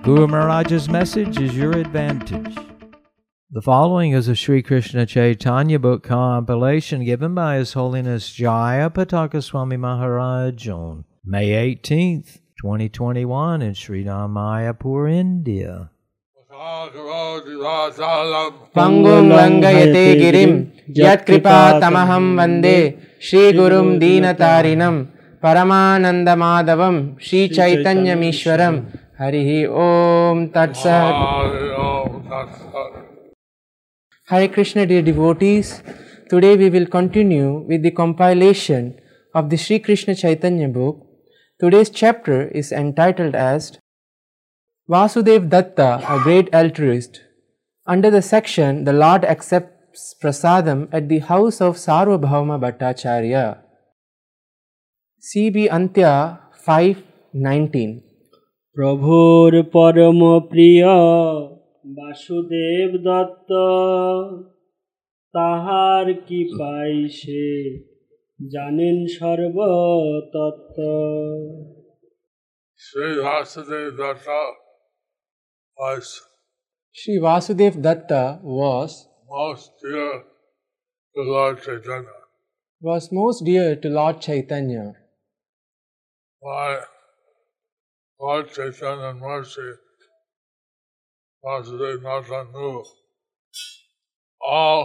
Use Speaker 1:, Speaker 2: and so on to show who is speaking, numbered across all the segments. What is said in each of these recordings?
Speaker 1: Guru Maharaj's message is your advantage. The following is a Sri Krishna Chaitanya book compilation given by His Holiness Jaya Pataka Swami Maharaj on May 18th, 2021 in Sri Mayapur, India.
Speaker 2: पङ्गुं लङ्घयते गिरिं यत्कृपातमहं वन्दे श्रीगुरुं दीनतारिणं परमानन्दमाधवं श्रीचैतन्यमीश्वरं Harihi Om Hare Krishna, dear devotees. Today we will continue with the compilation of the Sri Krishna Chaitanya book. Today's chapter is entitled as Vasudev Datta, a great altruist. Under the section, the Lord accepts prasadam at the house of Sarvabhauma Bhattacharya. CB Antya 519.
Speaker 3: প্রভুর পরম প্রিয় বাসুদেব দত্ত তাহার কি পাই সে জানেন সর্বতত্ত্ব।
Speaker 4: Shri Basudev Dutta
Speaker 2: Shri Vasudeva Datta was
Speaker 4: most dear to Lord
Speaker 2: was most dear to Lord Chaitanya
Speaker 4: Lord Chaitanya and Mercy, Vasudev Datta knew all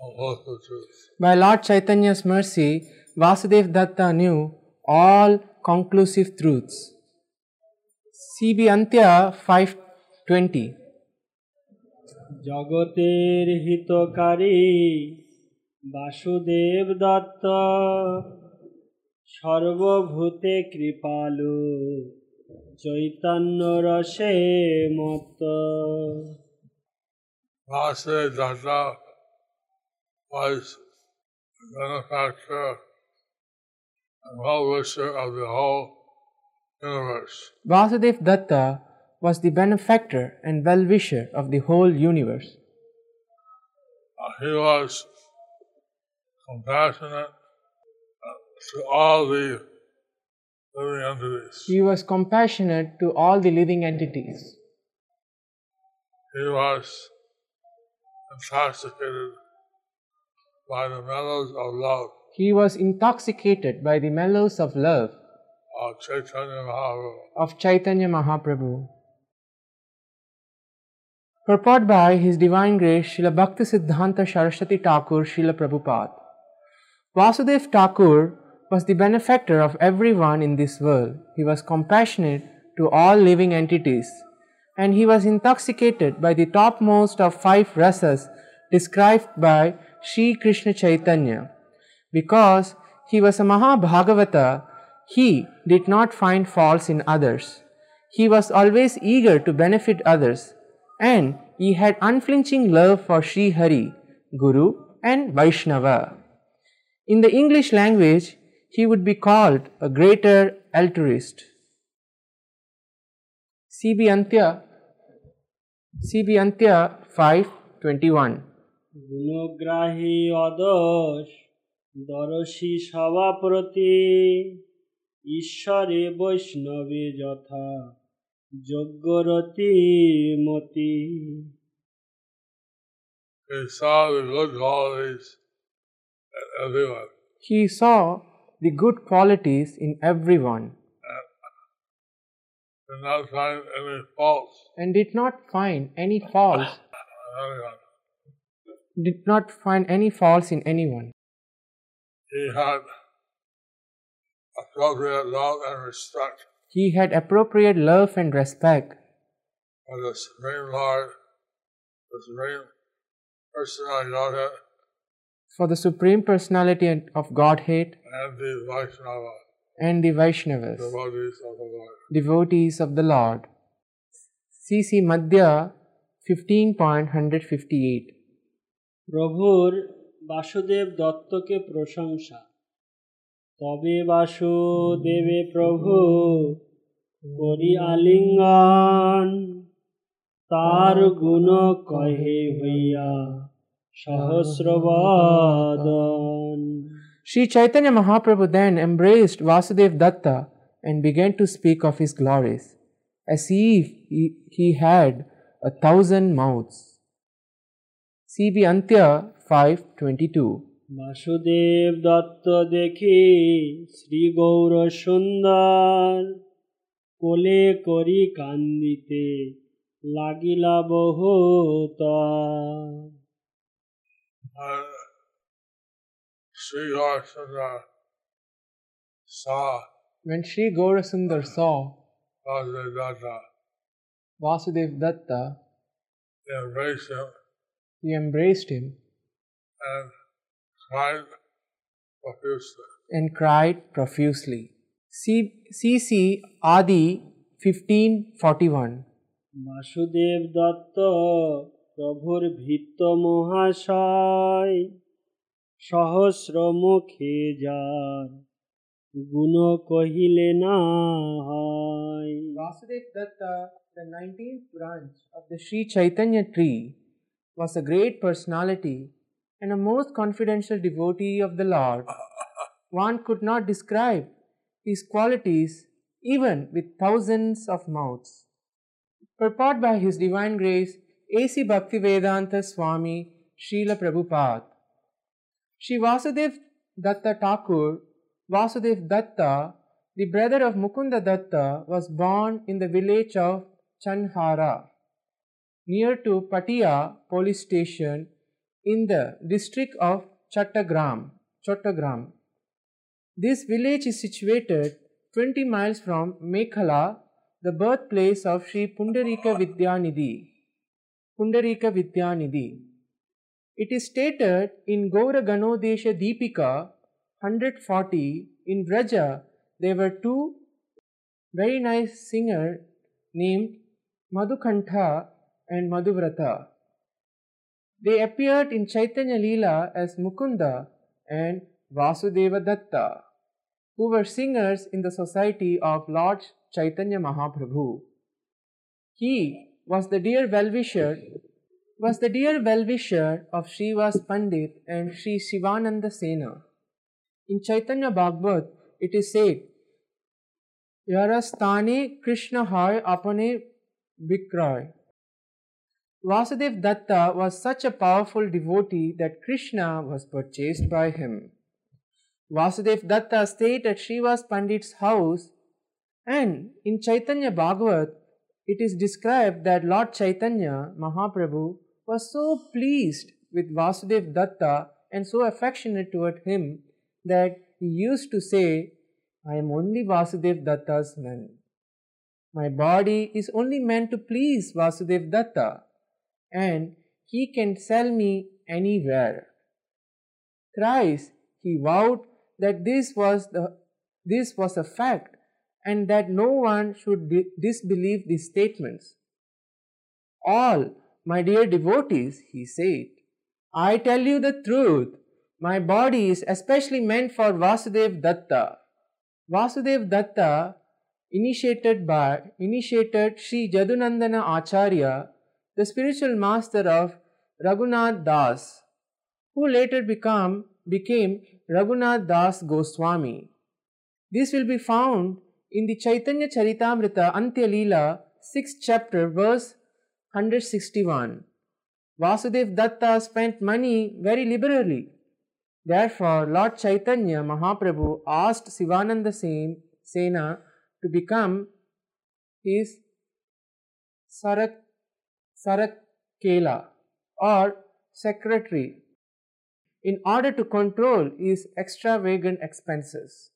Speaker 4: of the truth.
Speaker 2: By Lord Chaitanya's mercy, Vasudev Datta knew all conclusive truths. CB Antya 520.
Speaker 3: জগতের হিতকারী বাসুদেব দত্ত সর্বভূতে কৃপালু চৈতন্য রসে মত
Speaker 4: Vasudev Datta was the benefactor and well-wisher of the whole universe.
Speaker 2: Vasudev Datta was the benefactor and well-wisher of the whole universe.
Speaker 4: Uh, he was compassionate uh, to all the living entities.
Speaker 2: he was compassionate to all the living entities.
Speaker 4: He was intoxicated by the mellows of love
Speaker 2: He was intoxicated by the mellows of love
Speaker 4: of Chaitanya Mahaprabhu.
Speaker 2: of Chaitanya Mahaprabhu. Purport by His Divine Grace Srila Bhakti Siddhanta Saraswati Thakur Srila Prabhupada. Vasudev Thakur was the benefactor of everyone in this world. He was compassionate to all living entities and he was intoxicated by the topmost of five rasas described by Sri Krishna Chaitanya. Because he was a Mahabhagavata, he did not find faults in others. He was always eager to benefit others and he had unflinching love for Sri Hari, Guru, and Vaishnava. In the English language, he would be called a greater altruist. CB Antya, CB Antya 521.
Speaker 3: গুণগ্রাহী অদশ দরশী সভাপ্রতি ঈশ্বরে বৈষ্ণবে যথা যোগ্যরতি মতি
Speaker 4: He saw the good qualities in everyone.
Speaker 2: He saw the good qualities in everyone.
Speaker 4: Did not find any faults
Speaker 2: and did not find any faults. Did not find any faults in anyone.
Speaker 4: He had appropriate love and respect
Speaker 2: He had appropriate love and respect.
Speaker 4: for the Supreme Lord, the Supreme Personality Godhead,
Speaker 2: for the Supreme Personality and- of Godhead
Speaker 4: and the Vaishnava,
Speaker 2: and the Vaishnavas,
Speaker 4: devotees of the Lord.
Speaker 2: devotees of the Lord. CC Madhya 15.158
Speaker 3: প্রভুর বাসুদেব দত্তকে প্রশংসা তবে বাসুদেবে প্রভু করি আলিঙ্গন তার গুণ কহে হইয়া সহস্রবদন
Speaker 2: Sri Chaitanya Mahaprabhu then embraced Vasudev Datta and began to speak of his glories, as if he, he had a thousand mouths. CB Antya 522
Speaker 3: Basudeb Dutta দেখি শ্রী গৌর সুন্দর কোলে করি কান্দিতে লাগিলা বহুত
Speaker 4: Uh, 呃，Sri Gaurasundar saw
Speaker 2: when Sri Gaurasundar saw
Speaker 4: Vasudev Datta,
Speaker 2: Vasudev Datta
Speaker 4: he embraced him.
Speaker 2: He embraced him
Speaker 4: and cried profusely.
Speaker 2: And cried profusely. see CC Adi 1541.
Speaker 3: Vasudev Datta প্রভুর ভিত্ত মহাশয় সহস্র মুখে যার গুণ কহিলে না হয়
Speaker 2: Vasudev Datta, the 19th branch of the Sri Chaitanya tree, was a great personality and a most confidential devotee of the Lord. One could not describe his qualities even with thousands of mouths. Purport by His Divine Grace A.C. Bhaktivedanta Swami Srila Prabhupada. Sri Vasudev Datta Thakur, Vasudev Datta, the brother of Mukunda Datta, was born in the village of Chanhara, near to Patia police station in the district of Chattagram. This village is situated 20 miles from Mekhala, the birthplace of Sri Pundarika Vidyanidhi. Pundarika Vidyanidhi. It is stated in Gaura Ganodesha Deepika 140 in Vraja there were two very nice singers named Madhukantha and Madhuvrata. They appeared in Chaitanya Leela as Mukunda and Vasudeva Datta, who were singers in the society of Lord Chaitanya Mahaprabhu. He was the dear well-wisher was the dear well-wisher of Srivas Pandit and Sri Shivananda Sena. In Chaitanya Bhagavat, it is said, Yarastane Krishna Hai Apane Vikray. Vasudev Datta was such a powerful devotee that Krishna was purchased by him. Vasudev Datta stayed at Srivas Pandit's house and in Chaitanya Bhagavat it is described that Lord Chaitanya Mahaprabhu was so pleased with Vasudev Datta and so affectionate toward him that he used to say, I am only Vasudev Datta's man. My body is only meant to please Vasudev Datta and he can sell me anywhere. Thrice he vowed that this was the this was a fact and that no one should di- disbelieve these statements. All my dear devotees, he said, I tell you the truth. My body is especially meant for Vasudev Datta. Vasudev Datta initiated by initiated Sri Jadunandana Acharya, the spiritual master of Raghunath Das, who later become, became Raghunath Das Goswami. This will be found in the Chaitanya Charitamrita Antya Leela, 6th chapter, verse 161. Vasudev Datta spent money very liberally. Therefore, Lord Chaitanya Mahaprabhu asked Sivananda Sen, Sena to become his Sarak, Sarakela or secretary in order to control his extravagant expenses.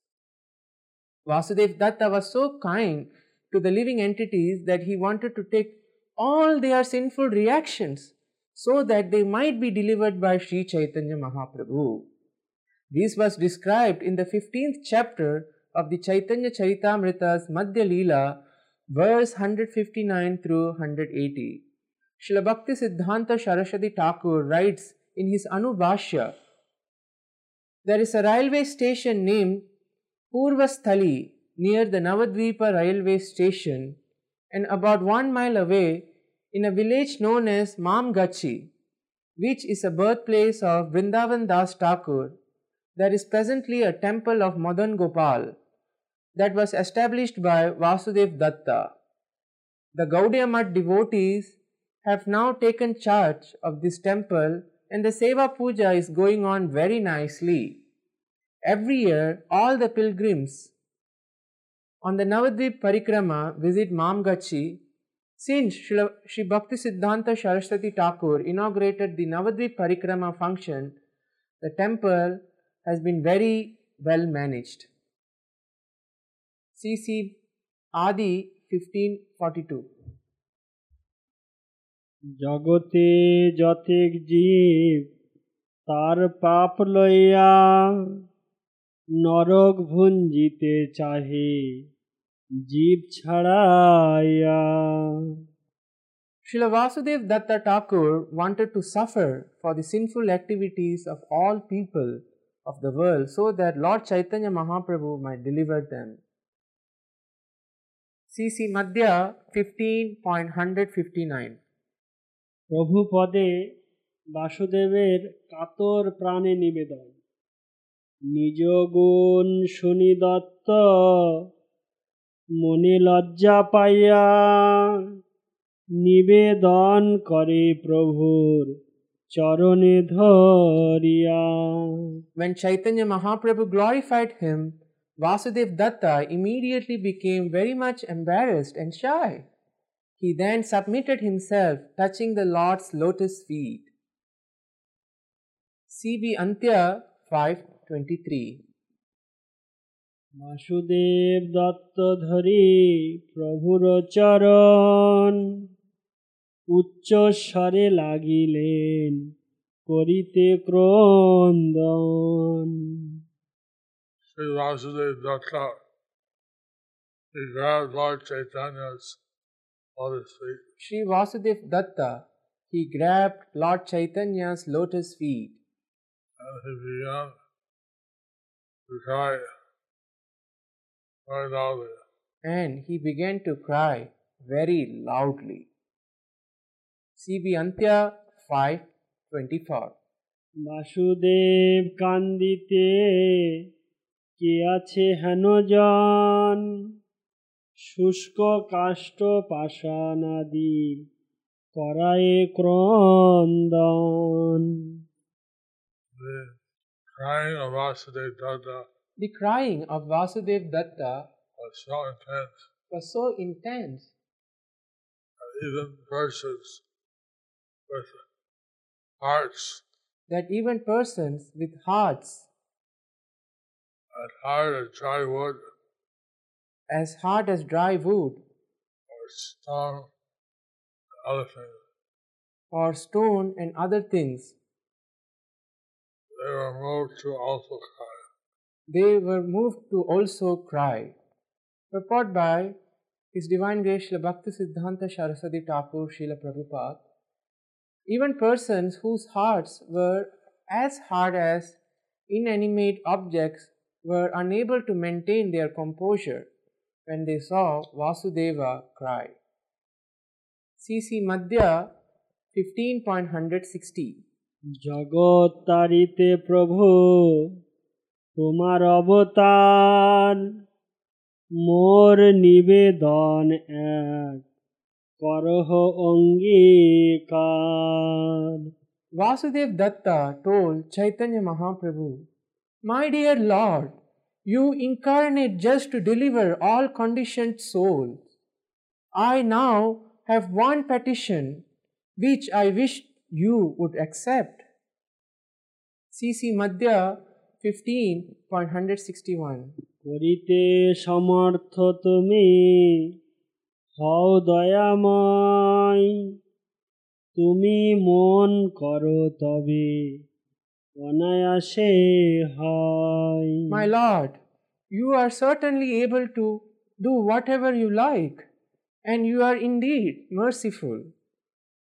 Speaker 2: Vasudev Datta was so kind to the living entities that he wanted to take all their sinful reactions so that they might be delivered by Sri Chaitanya Mahaprabhu. This was described in the 15th chapter of the Chaitanya Charitamrita's Madhya Leela, verse 159 through 180. Srila Bhakti Siddhanta Saraswati Thakur writes in his Anubhashya There is a railway station named Purvasthali near the Navadvipa railway station and about one mile away in a village known as Mamgachi, which is a birthplace of Vrindavan Das Thakur. There is presently a temple of Madan Gopal that was established by Vasudev Datta. The Gaudiya Math devotees have now taken charge of this temple and the Seva Puja is going on very nicely. Every year, all the pilgrims on the Navadvip Parikrama visit Mamgachi. Since Srila- Sri Bhakti Siddhanta Saraswati Thakur inaugurated the Navadvip Parikrama function, the temple has been very well managed. CC Adi 1542
Speaker 3: জগতে যতেক জীব তার পাপ লইয়া নরক ভুঞ্জিতে চাহে জীব ছাড়াইয়া
Speaker 2: Srila Vasudev Datta Thakur wanted to suffer for the sinful activities of all people of the world so that Lord Chaitanya Mahaprabhu might deliver them. CC Madhya 15.159
Speaker 3: প্রভু পদে বাসুদেবের কাতর প্রাণে নিবেদন নিজ গুণ শুনি দত্ত মনে লজ্জা পাইয়া নিবেদন করে প্রভুর চরণে ধরিয়া
Speaker 2: When Chaitanya Mahaprabhu glorified him, Vasudev Datta immediately became very much embarrassed and shy. He then submitted himself, touching the Lord's lotus feet. CB Antya 523
Speaker 3: Basudeb Dutta ধরি প্রভুর চরণ উচ্চ স্বরে লাগিলেন করিতে ক্রন্দন
Speaker 4: Sri Vasudev Datta, he grabbed Lord Chaitanya's lotus feet
Speaker 2: Sri Vasudev Datta, he grabbed Lord Chaitanya's lotus feet
Speaker 4: and he began loudly.
Speaker 2: and he began to cry very loudly. CB Antya 524
Speaker 3: Basudeb কান্দিতে কে আছে হেনজন শুষ্ক কাষ্ঠ পাষাণাদি করায়ে ক্রন্দন
Speaker 4: crying of Vasudev Datta
Speaker 2: The crying of Vasudev Datta
Speaker 4: was so intense.
Speaker 2: was so intense.
Speaker 4: That even persons with hearts
Speaker 2: that even persons with hearts
Speaker 4: as hard as dry wood
Speaker 2: as hard as dry wood
Speaker 4: or stone, other things,
Speaker 2: or stone and other things,
Speaker 4: they were moved to also cry.
Speaker 2: they were moved to also cry. Purport by His Divine Grace Srila Bhakti Siddhanta Saraswati Thakur Srila Prabhupada. Even persons whose hearts were as hard as inanimate objects were unable to maintain their composure when they saw Vasudeva cry. CC Madhya 15.160
Speaker 3: জগৎ তারিতে প্রভু তোমার অবতার মোর নিবেদন এক করহ অঙ্গীকার
Speaker 2: Vasudev Datta told Chaitanya Mahaprabhu, My dear Lord, you incarnate just to deliver all conditioned souls. I now have one petition which I wish you would accept. CC Madhya 15.161
Speaker 3: করিতে সমর্থ তুমি হও দয়াময় তুমি মন করো তবে অনায়াসে হয়
Speaker 2: My Lord, you are certainly able to do whatever you like. and you are indeed merciful.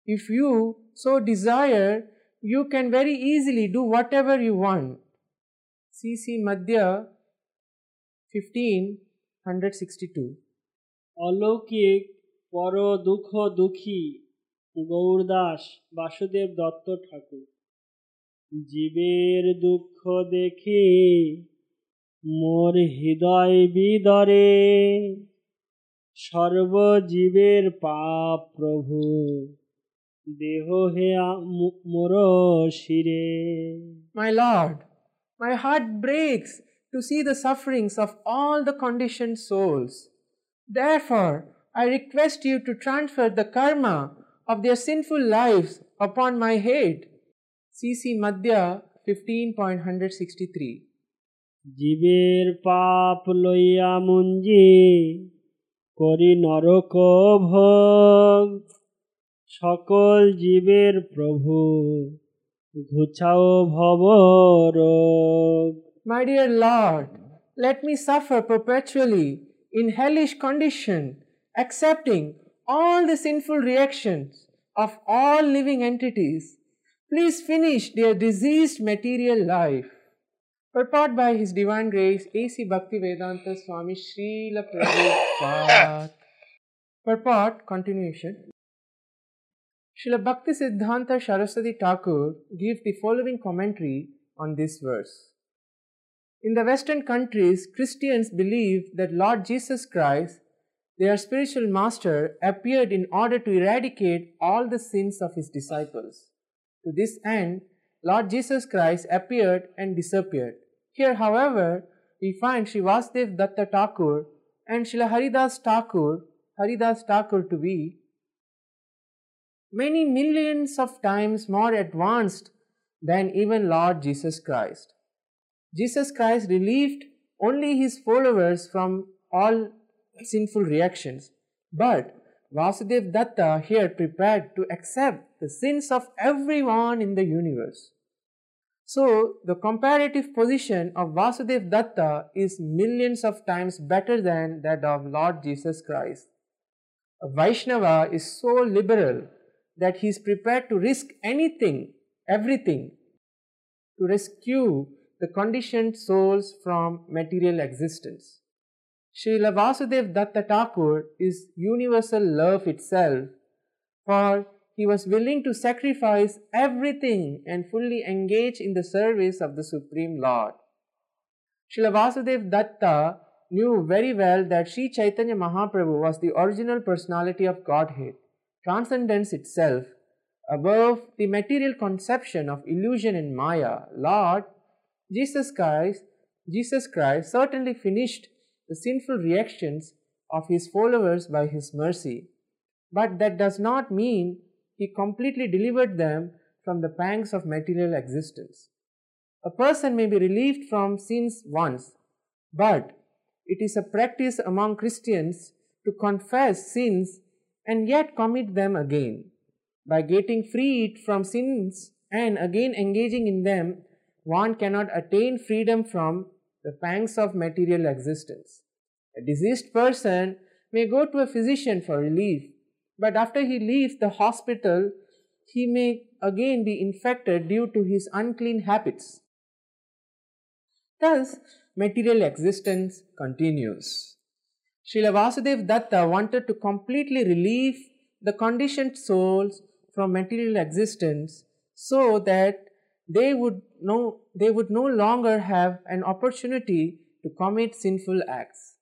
Speaker 2: If you so desire, you can very easily do whatever you want. CC Madhya 1562.
Speaker 3: অলৌকিক পর দুঃখ দুঃখী গৌরদাস বাসুদেব দত্ত ঠাকুর জীবের দুঃখ দেখি মোর হৃদয় বিদরে সর্বজীবের পাপ প্রভু দেহ হে আ- মো- মোর শিরে
Speaker 2: My Lord, my heart breaks to see the sufferings of all the conditioned souls. Therefore, I request you to transfer the karma of their sinful lives upon my head. CC Madhya 15.163.
Speaker 3: জীবের পাপ লইয়া মুঞ্জি করি নরক ভোগ সকল জীবের প্রভু ঘুচাও ভব রোগ
Speaker 2: My dear Lord, let me suffer perpetually in hellish condition, accepting all the sinful reactions of all living entities. Please finish their diseased material life. Purport by His Divine Grace A.C. Bhaktivedanta Swami Srila Prabhupada. Purport continuation. Srila Bhakti Siddhanta Saraswati Thakur gives the following commentary on this verse. In the Western countries, Christians believe that Lord Jesus Christ, their spiritual master, appeared in order to eradicate all the sins of his disciples. To this end, Lord Jesus Christ appeared and disappeared. Here, however, we find Sri Vasudev Datta Thakur and Srila Haridas Thakur, Haridas Thakur to be many millions of times more advanced than even Lord Jesus Christ. Jesus Christ relieved only his followers from all sinful reactions. But Vasudev Datta here prepared to accept the sins of everyone in the universe. So, the comparative position of Vasudev Datta is millions of times better than that of Lord Jesus Christ. A Vaishnava is so liberal that he is prepared to risk anything, everything, to rescue the conditioned souls from material existence. Srila Vasudev Datta Thakur is universal love itself, for he was willing to sacrifice everything and fully engage in the service of the Supreme Lord. Srila Vasudev Datta knew very well that Sri Chaitanya Mahaprabhu was the original personality of Godhead, transcendence itself, above the material conception of illusion and Maya. Lord Jesus Christ, Jesus Christ certainly finished the sinful reactions of his followers by his mercy, but that does not mean he completely delivered them from the pangs of material existence. A person may be relieved from sins once, but it is a practice among Christians to confess sins and yet commit them again. By getting freed from sins and again engaging in them, one cannot attain freedom from the pangs of material existence. A diseased person may go to a physician for relief, but after he leaves the hospital, he may again be infected due to his unclean habits. Thus, material existence continues. Srila Vasudev Datta uh, wanted to completely relieve the conditioned souls from material existence so that they would no, they would no longer have an opportunity to commit sinful acts.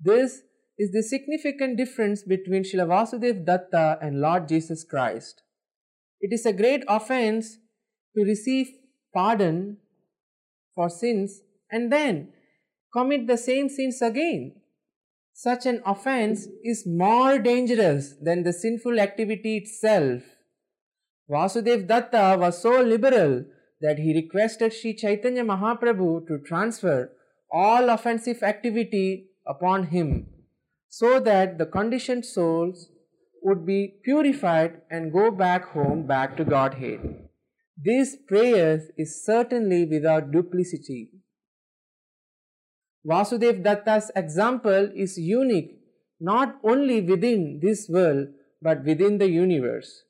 Speaker 2: This is the significant difference between Srila Vasudev Datta uh, and Lord Jesus Christ. It is a great offense to receive pardon for sins and then commit the same sins again. Such an offense is more dangerous than the sinful activity itself. Vasudev Datta was so liberal that he requested Sri Chaitanya Mahaprabhu to transfer all offensive activity upon him so that the conditioned souls would be purified and go back home, back to Godhead. This prayer is certainly without duplicity. Vasudev Datta's example is unique not only within this world but within the universe.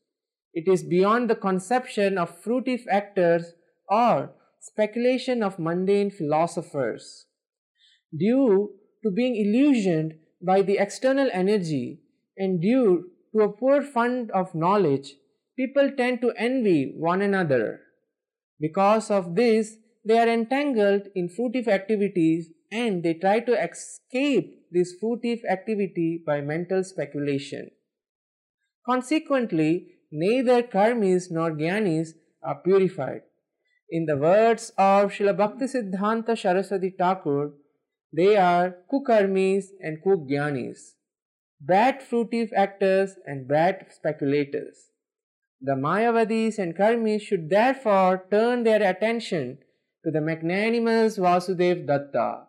Speaker 2: It is beyond the conception of fruitive actors or speculation of mundane philosophers. Due to being illusioned by the external energy and due to a poor fund of knowledge, people tend to envy one another. Because of this, they are entangled in fruitive activities and they try to escape this fruitive activity by mental speculation. Consequently, neither karmis nor jnanis are purified. In the words of Srila Bhaktisiddhanta Saraswati Thakur, they are kukarmis and kujnanis, bad fruitive actors and bad speculators. The Mayavadis and karmis should therefore turn their attention to the magnanimous Vasudev Datta,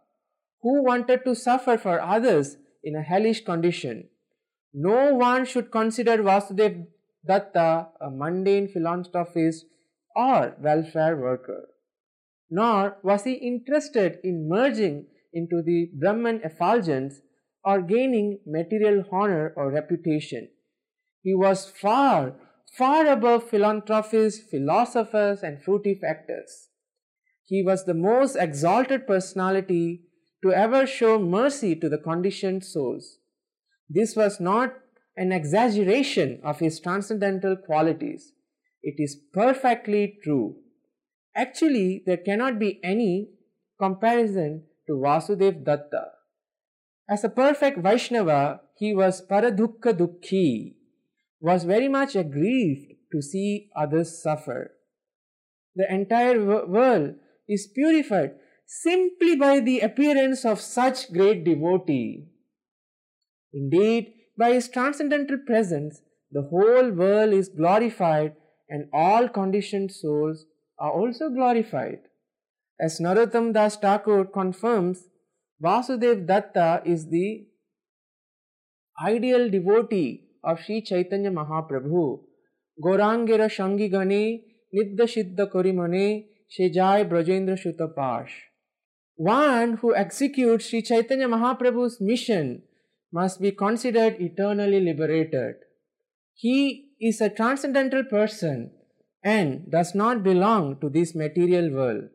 Speaker 2: who wanted to suffer for others in a hellish condition. No one should consider Vasudev Datta a mundane philanthropist or welfare worker. Nor was he interested in merging into the Brahman effulgence or gaining material honor or reputation. He was far, far above philanthropists, philosophers, and fruitive actors. He was the most exalted personality to ever show mercy to the conditioned souls. This was not an exaggeration of his transcendental qualities. It is perfectly true. Actually, there cannot be any comparison to Vasudev Datta. As a perfect Vaishnava, he was paradukka dukhi, was very much aggrieved to see others suffer. The entire wo- world is purified simply by the appearance of such great devotee. Indeed, by his transcendental presence, the whole world is glorified and all conditioned souls are also glorified. As Narottam Das Thakur confirms, Vasudev Datta is the ideal devotee of Sri Chaitanya Mahaprabhu. Gorangira Shangi Gane, Nidda Siddha Korimane, Shejai Brajendra Shutapash. One who executes Sri Chaitanya Mahaprabhu's mission must be considered eternally liberated. He is a transcendental person and does not belong to this material world.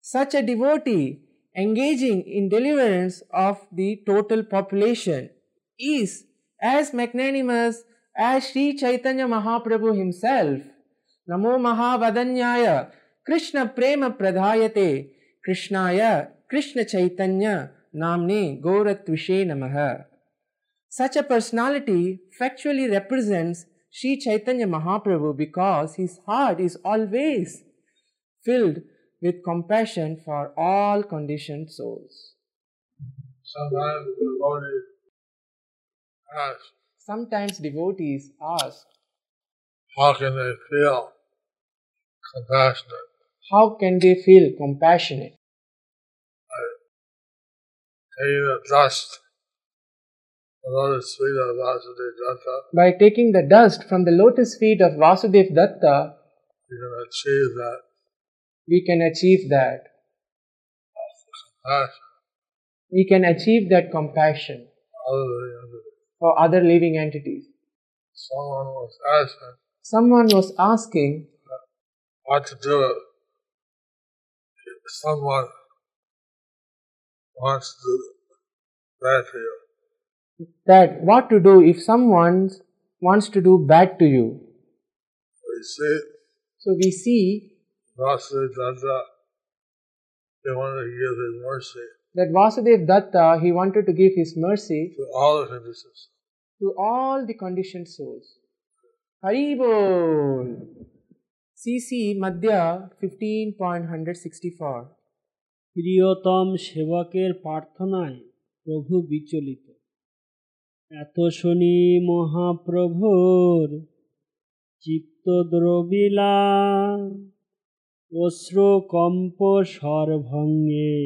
Speaker 2: Such a devotee engaging in deliverance of the total population is as magnanimous as Sri Chaitanya Mahaprabhu himself. Namo Mahavadanyaya Krishna Prema Pradhayate Krishnaya Krishna Chaitanya Namne Goratvishe Namaha. Such a personality factually represents Sri Chaitanya Mahaprabhu because his heart is always filled with compassion for all conditioned souls.
Speaker 4: Sometimes devotees ask,
Speaker 2: Sometimes devotees ask,
Speaker 4: how can they feel compassionate?
Speaker 2: How can they feel compassionate?
Speaker 4: Taking the dust, the lotus feet of Vasudeva Datta,
Speaker 2: By taking the dust from the lotus feet of Vasudev Datta,
Speaker 4: you can achieve that
Speaker 2: we can achieve that.
Speaker 4: compassion
Speaker 2: We can achieve that compassion for other living entities.
Speaker 4: someone was asking
Speaker 2: Someone was asking
Speaker 4: what to do someone wants to do bad to you.
Speaker 2: that what to do if someone wants to do bad to you.
Speaker 4: We see
Speaker 2: So we see
Speaker 4: Vasudeva Datta, he wanted to give his mercy
Speaker 2: that Vasudev Datta, he wanted to give his mercy
Speaker 4: to all the conditions.
Speaker 2: to all the conditioned souls. Haribol! CC Madhya fifteen point hundred sixty four
Speaker 3: প্রিয়তম সেবকের প্রার্থনায় প্রভু বিচলিত। এত শুনি মহাপ্রভুর চিত্ত দ্রবিলা অশ্রুকম্প সর্ভঙ্গে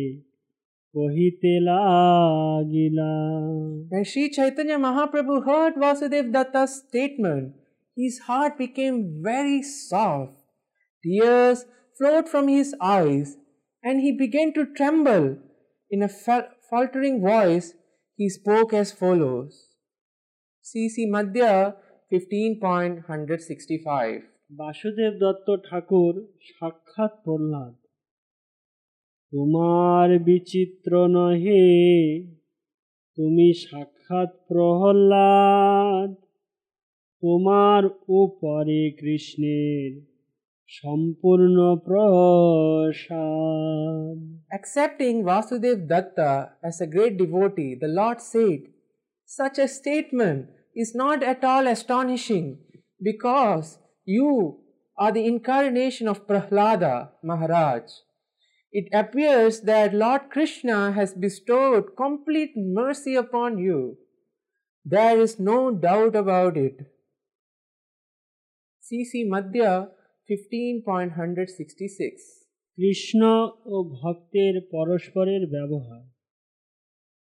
Speaker 3: কহিতে লাগিলা।
Speaker 2: Shri Chaitanya Mahaprabhu heard Vasudeva Datta's statement His heart became very soft. Tears flowed from his eyes, and he began to tremble. In a fal- faltering voice, he spoke as follows CC Madhya 15.165
Speaker 3: Basudeb Dutta ঠাকুর সাক্ষাৎ প্রহ্লাদ তোমার বিচিত্র নহে তুমি সাক্ষাৎ প্রহ্লাদ তোমার উপরে কৃষ্ণের সম্পূর্ণ প্রসাদ
Speaker 2: Accepting Vasudev Datta as a great devotee, the Lord said, Such a statement is not at all astonishing because you are the incarnation of Prahlada Maharaj. It appears that Lord Krishna has bestowed complete mercy upon you. There is no doubt about it. CC Madhya 15.166
Speaker 3: Krishna ও ভক্তের পরস্পরের ব্যবহার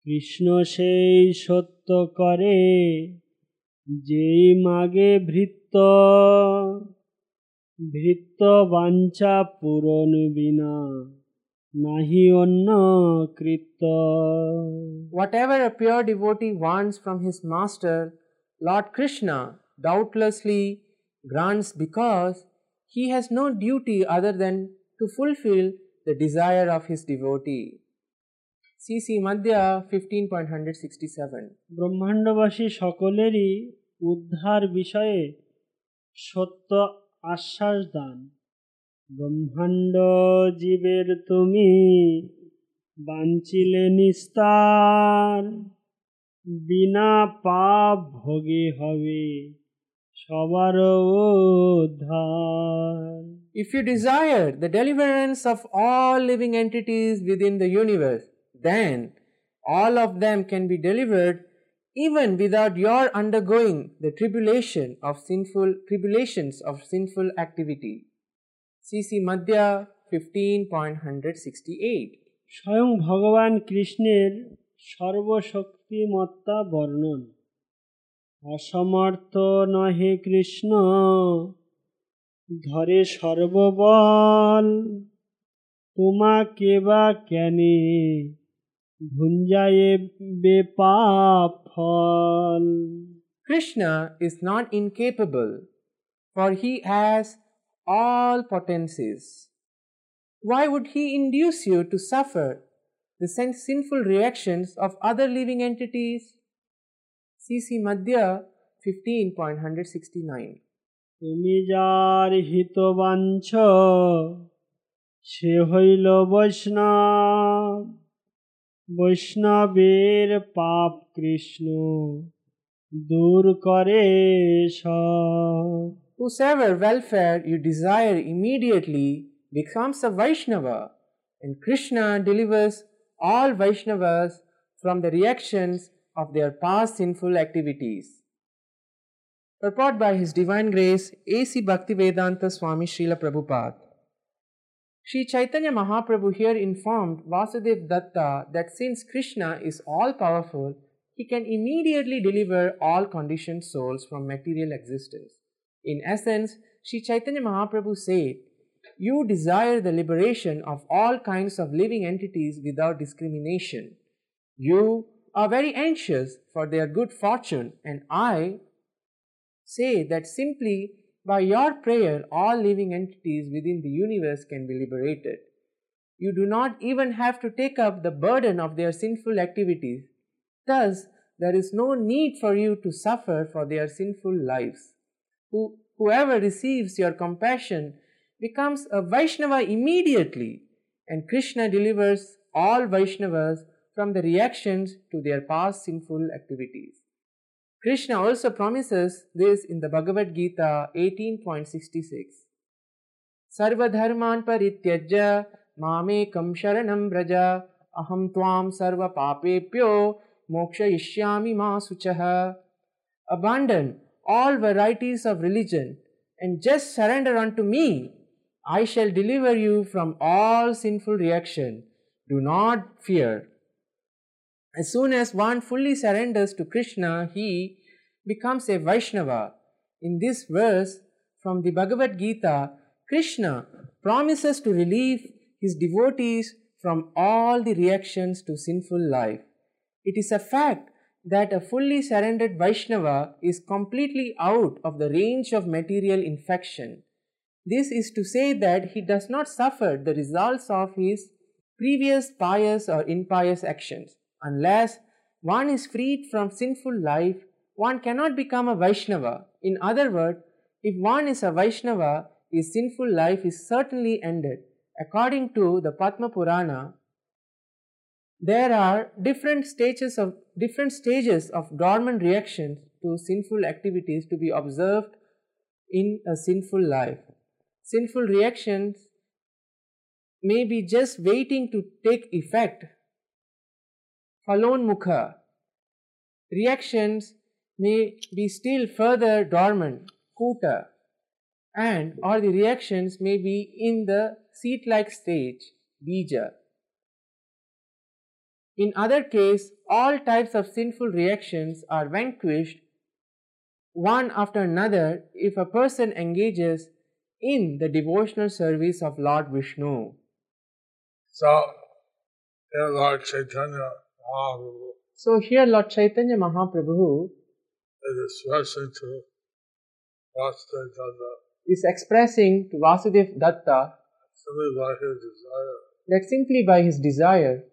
Speaker 3: কৃষ্ণ সেই সত্য করে যেই মাগে ভৃত্য ভৃত্য বাঞ্ছা পূরণ বিনা নাহি অন্য কৃত্য
Speaker 2: Whatever a pure devotee wants from his master, Lord Krishna doubtlessly grants because he has no duty other than to fulfill the desire of his devotee. CC Madhya 15.167
Speaker 3: ব্রহ্মাণ্ডবাসী সকলেরই উদ্ধার বিষয়ে সত্য আশ্বাস দান ব্রহ্মাণ্ড জীবের তুমি বাঞ্চিলে নিস্তার বিনা পাপ ভোগে হবে সবার উদ্ধার
Speaker 2: If you desire the deliverance of all living entities within the universe, then all of them can be delivered even without your undergoing the tribulation of sinful tribulations of sinful activity. CC Madhya 15.168
Speaker 3: স্বয়ং ভগবান কৃষ্ণের সর্বশক্তিমত্তা বর্ণন অসমর্থ নহে কৃষ্ণ ধরে সর্ববল তোমাকে বা কেনে ভুঞ্জায়ে বেপাপ ফল
Speaker 2: Krishna is not incapable, for he has all potencies. Why would he induce you to suffer the sin- sinful reactions of other living entities? CC Madhya 15.169
Speaker 3: তুমি যার হিত বাঞ্ছ সে হইল বৈষ্ণব বৈষ্ণবের পাপ কৃষ্ণ দূর করে সব
Speaker 2: Whosoever welfare you desire immediately becomes a Vaishnava, and Krishna delivers all Vaishnavas from the reactions of their past sinful activities. Purport by His Divine Grace A.C. Bhaktivedanta Swami Srila Prabhupada. Sri Chaitanya Mahaprabhu here informed Vasudev Datta that since Krishna is all powerful, he can immediately deliver all conditioned souls from material existence. In essence, Sri Chaitanya Mahaprabhu said, You desire the liberation of all kinds of living entities without discrimination. You are very anxious for their good fortune, and I say that simply by your prayer, all living entities within the universe can be liberated. You do not even have to take up the burden of their sinful activities. Thus, there is no need for you to suffer for their sinful lives. Who, whoever receives your compassion becomes a Vaishnava immediately, and Krishna delivers all Vaishnavas from the reactions to their past sinful activities. Krishna also promises this in the Bhagavad Gita 18.66. Sarvadharman parityajya mamekam sharanam braja aham tvam sarva papepyo moksha ma suchaha. Abandon all varieties of religion and just surrender unto me. I shall deliver you from all sinful reaction. Do not fear. As soon as one fully surrenders to Krishna, he becomes a Vaishnava. In this verse from the Bhagavad Gita, Krishna promises to relieve his devotees from all the reactions to sinful life. It is a fact that a fully surrendered Vaishnava is completely out of the range of material infection. This is to say that he does not suffer the results of his previous pious or impious actions. Unless one is freed from sinful life, one cannot become a Vaishnava. In other words, if one is a Vaishnava, his sinful life is certainly ended. According to the Padma Purana, there are different stages of different stages of dormant reactions to sinful activities to be observed in a sinful life. Sinful reactions may be just waiting to take effect. Phalonmukha. Reactions may be still further dormant, kuta, and or the reactions may be in the seed-like stage, bija. In other case, all types of sinful reactions are vanquished one after another if a person engages in the devotional service of Lord Vishnu.
Speaker 4: So, here Lord Chaitanya
Speaker 2: So here Lord Chaitanya Mahaprabhu
Speaker 4: is expressing to Vasudeva Datta
Speaker 2: is expressing to Vasudev Datta
Speaker 4: simply by his desire,
Speaker 2: that simply by his desire,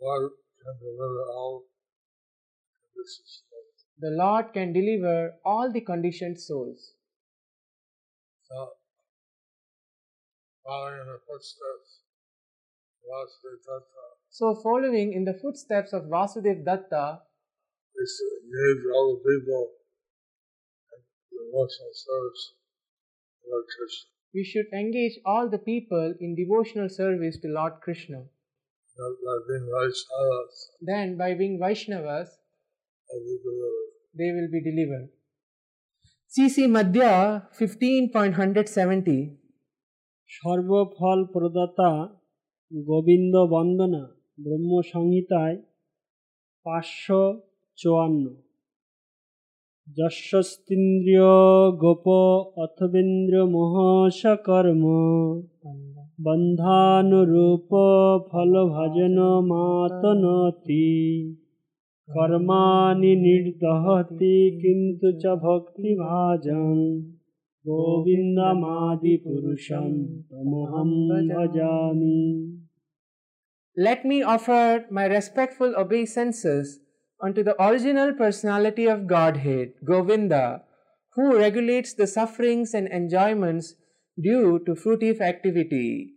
Speaker 4: Lord can deliver all conditions.
Speaker 2: the Lord can deliver all the conditioned souls.
Speaker 4: So, following in the footsteps of Vasudeva Datta,
Speaker 2: So following in the footsteps of Vasudev Datta,
Speaker 4: we should engage all the people in devotional service of Lord Krishna.
Speaker 2: we should engage all the people in devotional service to Lord Krishna.
Speaker 4: That by being Vaishnavas,
Speaker 2: Then by being Vaishnavas,
Speaker 4: will be delivered.
Speaker 2: they will be delivered. CC Madhya 15.170
Speaker 3: সর্বফল প্রদাতা Govinda বন্দনা ব্রহ্ম সংহিতায় পাঁচশো চুয়ান্ন। যশস্তীন্দ্রিয় গোপ অথবেন্দ্র মহসকর্ম বন্ধানুরূপ ফল ভজন মাতনতি। কর্মাণি নির্দহতি কিন্তু চ ভক্তি ভাজং। গোবিন্দমাদি পুরুষম তমহম ভজামি।
Speaker 2: Let me offer my respectful obeisances unto the original personality of Godhead, Govinda, who regulates the sufferings and enjoyments due to fruitive activity.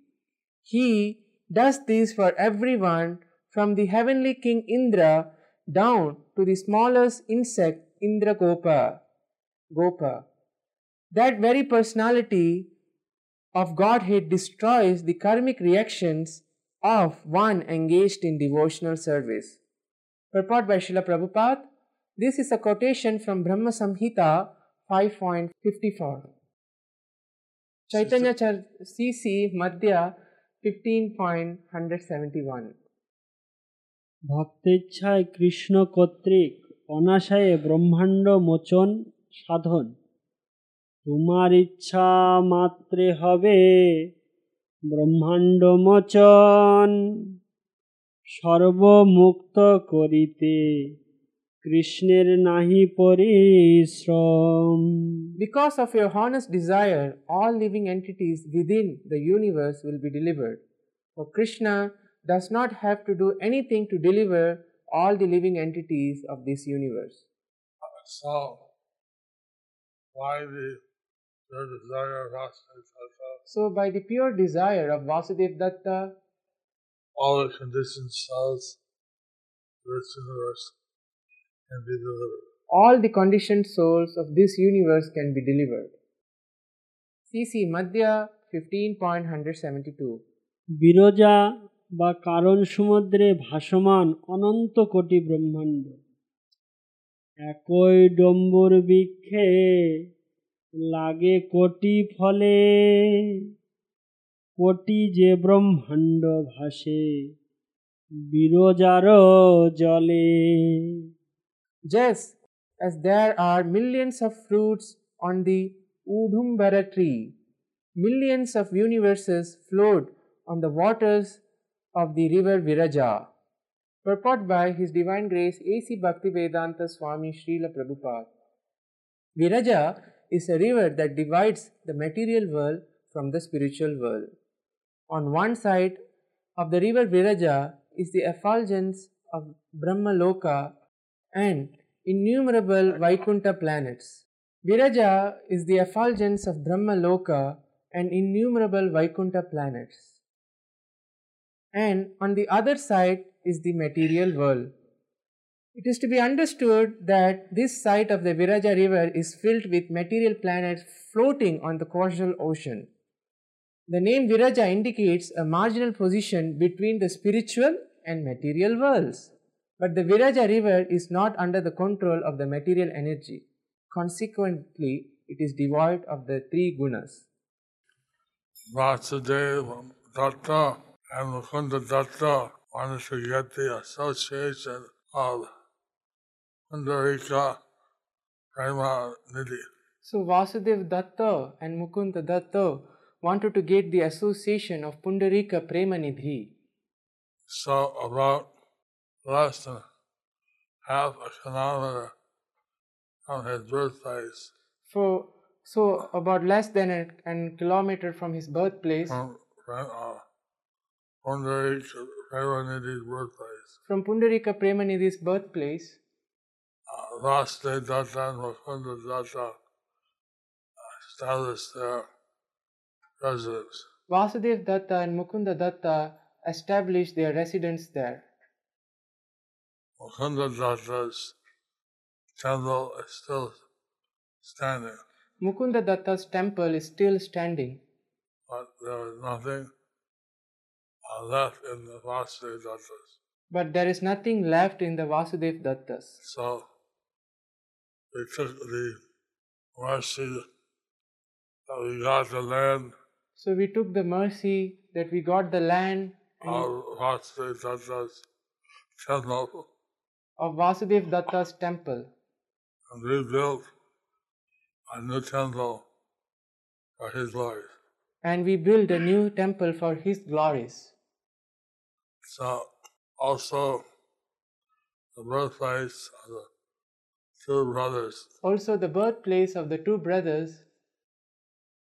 Speaker 2: He does this for everyone from the heavenly king Indra down to the smallest insect Indra Gopa. Gopa. That very personality of Godhead destroys the karmic reactions of one engaged in devotional service. Purport by Srila Prabhupada. This is a quotation from Brahma Samhita 5.54. Chaitanya Char CC Madhya 15.171.
Speaker 3: ভক্তেচ্ছায় Krishna কর্তৃক অনাশয়ে ব্রহ্মাণ্ড মোচন সাধন তোমার ইচ্ছা মাত্রে হবে ব্রহ্মাণ্ড মোচন সর্বমুক্ত করিতে কৃষ্ণের নাহি পরিশ্রম
Speaker 2: Because of your honest desire, all living entities within the universe will be delivered. For Krishna does not have to do anything to deliver all the living entities of this universe.
Speaker 4: So, why the,
Speaker 2: So, by the pure desire of Vasudev Datta,
Speaker 4: all the conditioned cells of this universe can be delivered.
Speaker 2: all the conditioned souls of this universe can be delivered. CC Madhya 15.172
Speaker 3: Biraja বা কারণ সমুদ্রে ভাসমান অনন্ত কোটি ব্রহ্মাণ্ড একই ডম্বুর বৃক্ষে লাগে কোটি ফলে কোটি যে ব্রহ্মাণ্ড ভাসে বিরজার জলে
Speaker 2: Just as there are millions of fruits on the Udumbara tree, millions of universes float on the waters of the river Viraja. Purport by His Divine Grace A.C. Bhaktivedanta Swami Srila Prabhupada. Viraja is a river that divides the material world from the spiritual world. On one side of the river Viraja is the effulgence of Brahma Loka and innumerable Vaikuntha planets. Viraja is the effulgence of Brahma Loka and innumerable Vaikuntha planets. And on the other side is the material world. It is to be understood that this site of the Viraja river is filled with material planets floating on the causal ocean. The name Viraja indicates a marginal position between the spiritual and material worlds. But the Viraja river is not under the control of the material energy. Consequently, it is devoid of the three gunas.
Speaker 4: Vasudeva Datta and Mukunda Datta to get the association of Pundarika Prema Nidhi.
Speaker 2: So Vasudev Datta and Mukunda Datta wanted to get the association of Pundarika Premanidhi.
Speaker 4: So about less than half a kilometer from his birthplace,
Speaker 2: For so about less than a, an kilometer from his birthplace,
Speaker 4: from uh, Pundarika Prema Nidhi's birthplace,
Speaker 2: from Pundarika Premanidhi's birthplace,
Speaker 4: Vasudeva Datta and Mukunda Datta established their residence.
Speaker 2: Vasudev Datta and Mukunda Datta established their residence there.
Speaker 4: Mukunda Datta's temple is still standing,
Speaker 2: Mukunda Datta's temple is still standing,
Speaker 4: but there is nothing left in the Vasudeva Datta's.
Speaker 2: but there is nothing left in the Vasudev Datta's.
Speaker 4: So we took the mercy that we got the land
Speaker 2: So we took the mercy that we got the land
Speaker 4: of Vasudeva Datta's temple
Speaker 2: of Vasudev Datta's temple
Speaker 4: and rebuilt a new temple for his life.
Speaker 2: and we built a new temple for his glories.
Speaker 4: So also the birthplace of the two brothers,
Speaker 2: Also, the birthplace of the two brothers,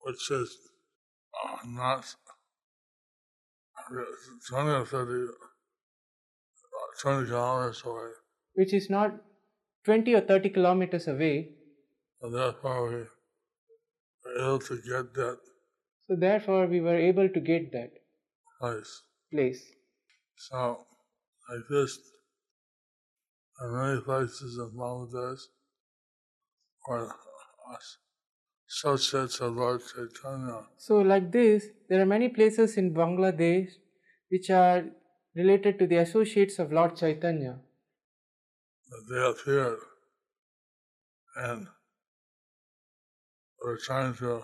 Speaker 4: which is uh, not 20 or 30, uh, 20 kilometers away.
Speaker 2: which is not 20 or 30 kilometers away,
Speaker 4: And therefore we were able to get that
Speaker 2: so therefore we were able to get that
Speaker 4: place.
Speaker 2: place.
Speaker 4: So like this, there uh, are many places in Bangladesh where us associates of Lord Chaitanya
Speaker 2: So, like this, there are many places in Bangladesh which are related to the associates of Lord Chaitanya.
Speaker 4: they appeared and we're trying to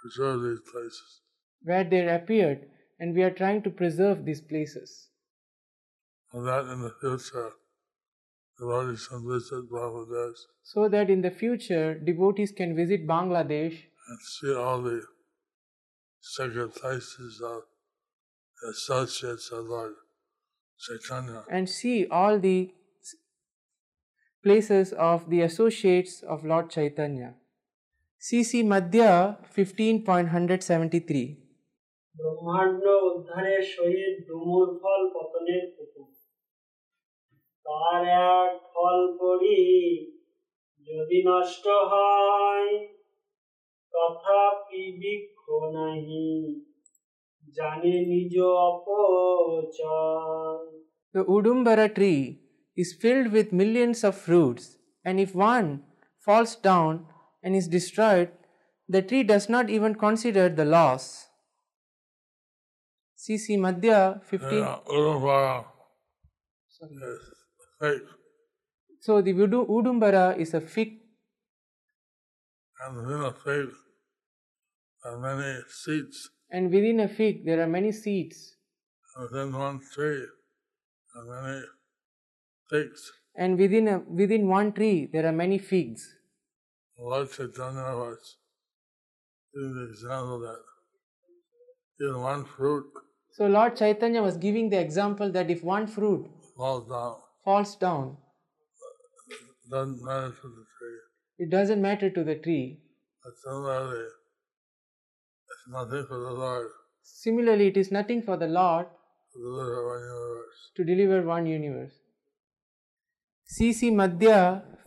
Speaker 4: preserve these places.
Speaker 2: where they appeared, and we are trying to preserve these places.
Speaker 4: And that in the future, devotees can visit Bangladesh
Speaker 2: So that in the future, devotees can visit Bangladesh
Speaker 4: and see all the sacred places of the associates of Lord Chaitanya.
Speaker 2: and see all the s- places of the associates of Lord Chaitanya. CC Madhya 15.173
Speaker 3: ব্রহ্মাণ্ড উদ্ধারের সহিত ডুমুর ফল পতনের পুতুল তার এক ফল পড়ি যদি নষ্ট হয় তথাপি বৃক্ষ নাহি জানে নিজ অপচয়
Speaker 2: The Udumbara tree is filled with millions of fruits, and if one falls down and is destroyed, the tree does not even consider the loss. CC Madhya 15.
Speaker 4: Yeah, Urumbara
Speaker 2: Sorry.
Speaker 4: is fake,
Speaker 2: So the Udu- Udumbara is a fig,
Speaker 4: and within a fig, there are many seeds.
Speaker 2: and within a fig there are many seeds,
Speaker 4: And within one tree there are many figs.
Speaker 2: and within a, within one tree there are many figs.
Speaker 4: Lord Chaitanya was giving the example that in one fruit
Speaker 2: So Lord Chaitanya was giving the example that if one fruit
Speaker 4: falls down
Speaker 2: falls down.
Speaker 4: Doesn't matter to the tree.
Speaker 2: It doesn't matter to the tree.
Speaker 4: But similarly, it's nothing for the Lord
Speaker 2: Similarly, it is nothing for the Lord
Speaker 4: to deliver one universe.
Speaker 2: to deliver one universe. C.C. Madhya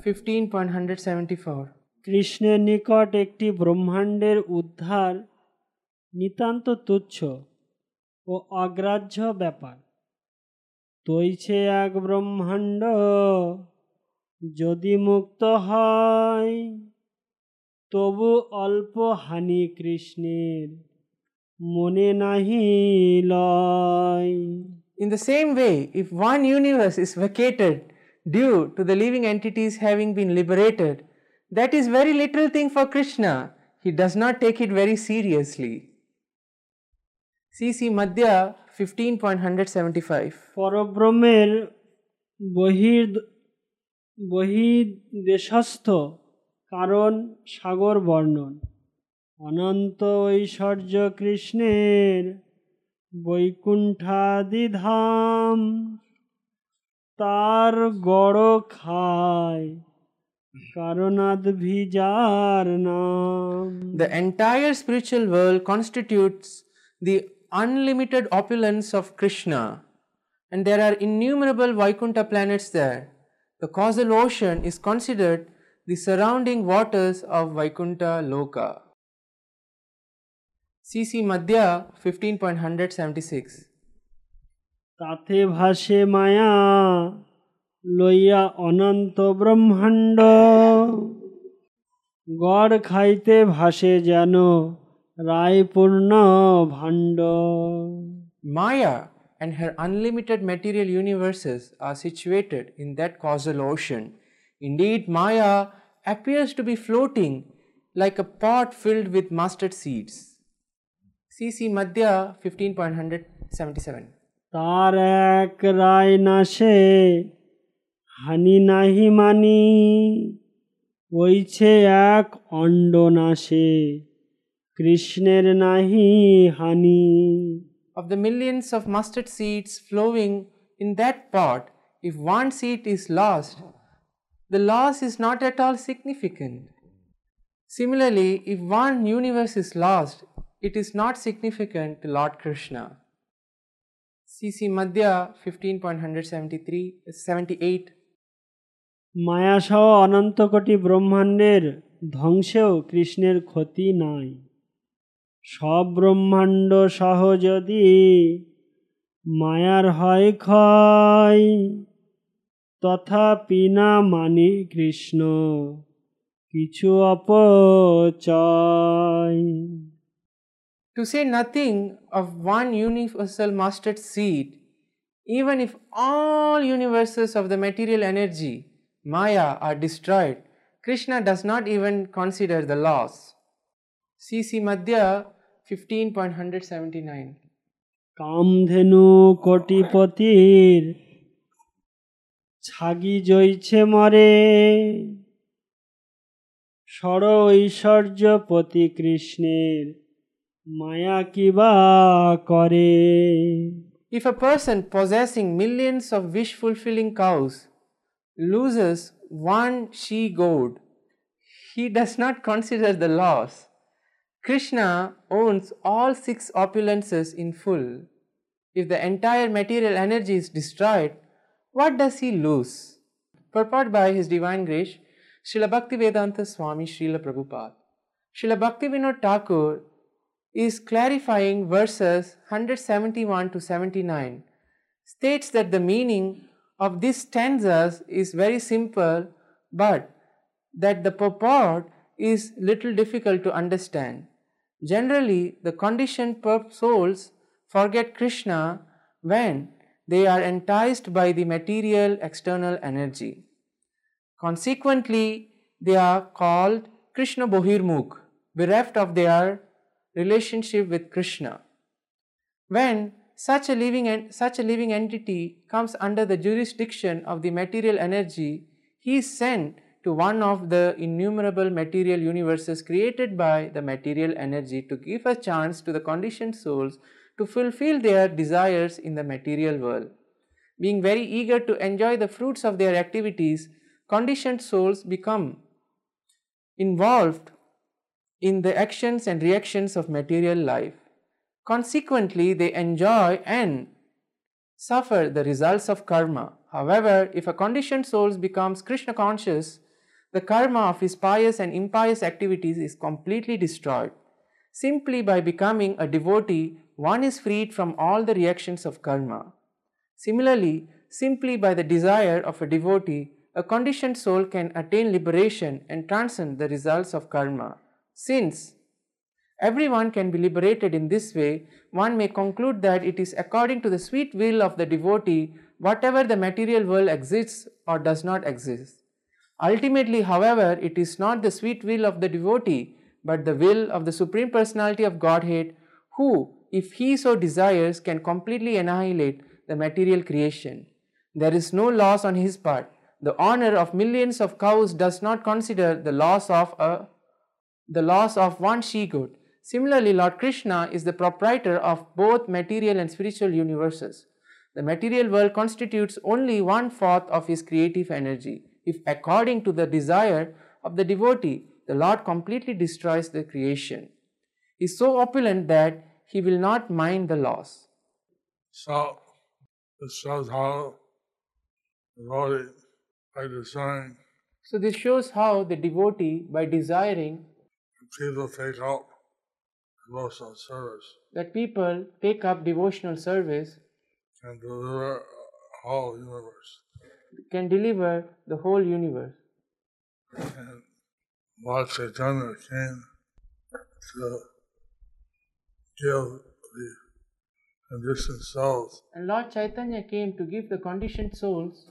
Speaker 2: 15.174
Speaker 3: কৃষ্ণের নিকট একটি ব্রহ্মাণ্ডের উদ্ধার নিতান্ত তুচ্ছ ও অগ্রাহ্য ব্যাপার তৈছে এক ব্রহ্মাণ্ড যদি মুক্ত হয় তবু অল্প হানি কৃষ্ণের মনে নাহি লয়
Speaker 2: In the same way, if one universe is vacated due to the living entities having been liberated, that is very little thing for Krishna. He does not take it very seriously. C.C. Madhya
Speaker 3: পরব্রহ্মের বহির বহিদেশস্থ কারণ সাগর বর্ণন। অনন্ত ঐশ্বর্য কৃষ্ণের বৈকুণ্ঠাদিধাম তার গড় খায় কারণাদ্ভিজার নাম।
Speaker 2: The entire spiritual world constitutes the unlimited opulence of Krishna, and there are innumerable Vaikuntha planets there. The causal ocean is considered the surrounding waters of Vaikuntha Loka. C.C. Madhya 15.176
Speaker 3: তাতে ভাসে মায়া লইয়া অনন্ত ব্রহ্মাণ্ড গড় খাইতে ভাসে যেন রায়পূর্ণ ভাণ্ড
Speaker 2: Maya and her unlimited material universes are situated in that causal ocean. Indeed, Maya appears to be floating like a pot filled with mustard seeds. C.C. Madhya 15.177
Speaker 3: তার এক রায় নাশে হানি নাহি মানি ওইছে এক অণ্ড নাশে কৃষ্ণের নাহি হানি
Speaker 2: Of the millions of mustard seeds flowing in that pot, if one seed is lost, the loss is not at all significant. Similarly, if one universe is lost, it is not significant to Lord Krishna. C.C. Madhya 15.173 78
Speaker 3: মায়াসহ অনন্ত কোটি ব্রহ্মাণ্ডের ধ্বংসেও কৃষ্ণের ক্ষতি নাই সব ব্রহ্মাণ্ড সহ যদি মায়ার হয় ক্ষয় তথাপি না মানি কৃষ্ণ কিছু অপচয়
Speaker 2: To say nothing of one universal mustard seed, even if all universes of the material energy, Maya, are destroyed, Krishna does not even consider the loss. C.C. Madhya 15.179
Speaker 3: Kamadhenu কোটিপতির ছাগি জইছে মরে সর ঐশ্বর্যপতি কৃষ্ণের মায়া কিবা করে
Speaker 2: If a person possessing millions of wish fulfilling cows loses one she goat, he does not consider the loss. Krishna owns all six opulences in full. If the entire material energy is destroyed, what does he lose? Purport by His Divine Grace, Srila Bhaktivedanta Swami Srila Prabhupada. Srila Bhaktivinoda Thakur is clarifying verses 171 to 79 states that the meaning of these stanzas is very simple but that the purport is little difficult to understand generally the conditioned souls forget krishna when they are enticed by the material external energy Consequently, they are called Krishna Bohirmukh, bereft of their relationship with Krishna. When such a living such a living entity comes under the jurisdiction of the material energy, he is sent to one of the innumerable material universes created by the material energy to give a chance to the conditioned souls to fulfill their desires in the material world. being very eager to enjoy the fruits of their activities, conditioned souls become involved in the actions and reactions of material life. Consequently, they enjoy and suffer the results of karma. However, if a conditioned soul becomes Krishna conscious, the karma of his pious and impious activities is completely destroyed. Simply by becoming a devotee, one is freed from all the reactions of karma. Similarly, simply by the desire of a devotee, a conditioned soul can attain liberation and transcend the results of karma. Since everyone can be liberated in this way, one may conclude that it is according to the sweet will of the devotee whatever the material world exists or does not exist. Ultimately, however, it is not the sweet will of the devotee, but the will of the Supreme Personality of Godhead, who, if he so desires, can completely annihilate the material creation. There is no loss on his part. The honor of millions of cows does not consider the loss of a the loss of one she goat. Similarly, Lord Krishna is the proprietor of both material and spiritual universes. The material world constitutes only one fourth of his creative energy. If according to the desire of the devotee, the Lord completely destroys the creation. He is so opulent that he will not mind the loss.
Speaker 4: So this shows how the devotee by design
Speaker 2: So, this shows how the devotee, by desiring
Speaker 4: people take up devotional service
Speaker 2: that people take up devotional service,
Speaker 4: can deliver whole universe.
Speaker 2: Can deliver the whole universe.
Speaker 4: And Lord Chaitanya came to give the conditioned souls
Speaker 2: And Lord Chaitanya came to give the conditioned souls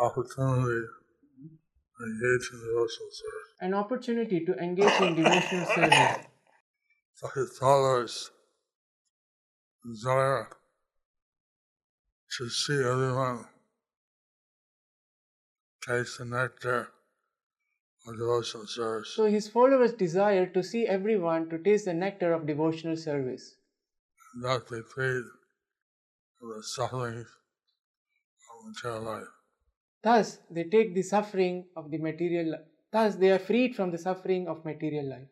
Speaker 4: opportunity to engage in devotional service.
Speaker 2: an opportunity to engage in devotional service.
Speaker 4: So his followers desire to see everyone taste the nectar of devotional service.
Speaker 2: So his followers desire to see everyone to taste the nectar of devotional service.
Speaker 4: and not be freed from the sufferings of material life.
Speaker 2: Thus, they take the suffering of the material. li- Thus, they are freed from the suffering of material life.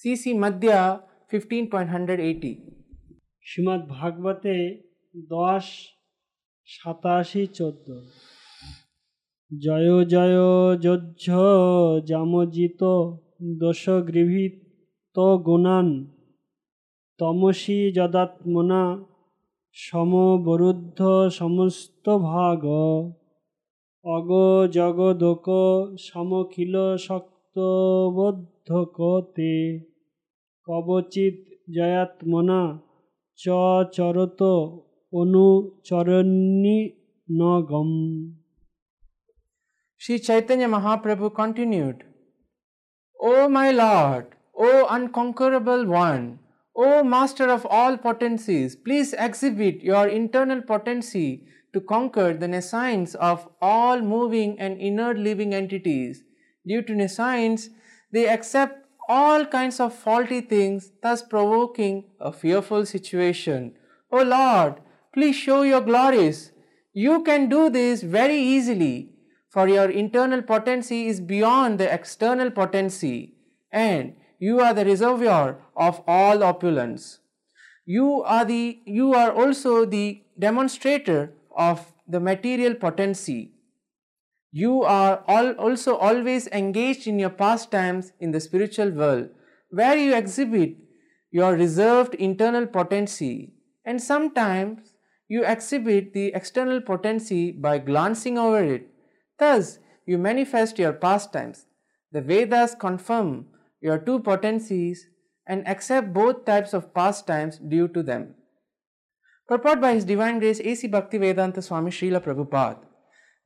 Speaker 2: CC Madhya 15.180.
Speaker 3: Shrimad ভাগবতে দশ সাতাশি চোদ্দ জয় জয় যজ্ঞ জামজিত দোষগৃভীত গুণান। তমসী যদাত্মনা সমবরুদ্ধ সমস্ত ভাগ। অগ জগদোক সমখিল শক্তবদ্ধকতে। কবচিৎ জয়াত্মনা চ Charat অনুচরণী নগম।
Speaker 2: Sri Chaitanya Mahaprabhu continued, O my Lord, O unconquerable one, O Master of all potencies, please exhibit your internal potency to conquer the nescience of all moving and inert living entities. Due to nescience, they accept all kinds of faulty things, thus provoking a fearful situation. O Lord, please show your glories. You can do this very easily, for your internal potency is beyond the external potency, and you are the reservoir of all opulence. You are the you are also the demonstrator of the material potency. You are all also always engaged in your pastimes in the spiritual world, where you exhibit your reserved internal potency, and sometimes you exhibit the external potency by glancing over it. Thus, you manifest your pastimes. The Vedas confirm your two potencies and accept both types of pastimes due to them. Purport by His Divine Grace A.C. Bhaktivedanta Swami Srila Prabhupada.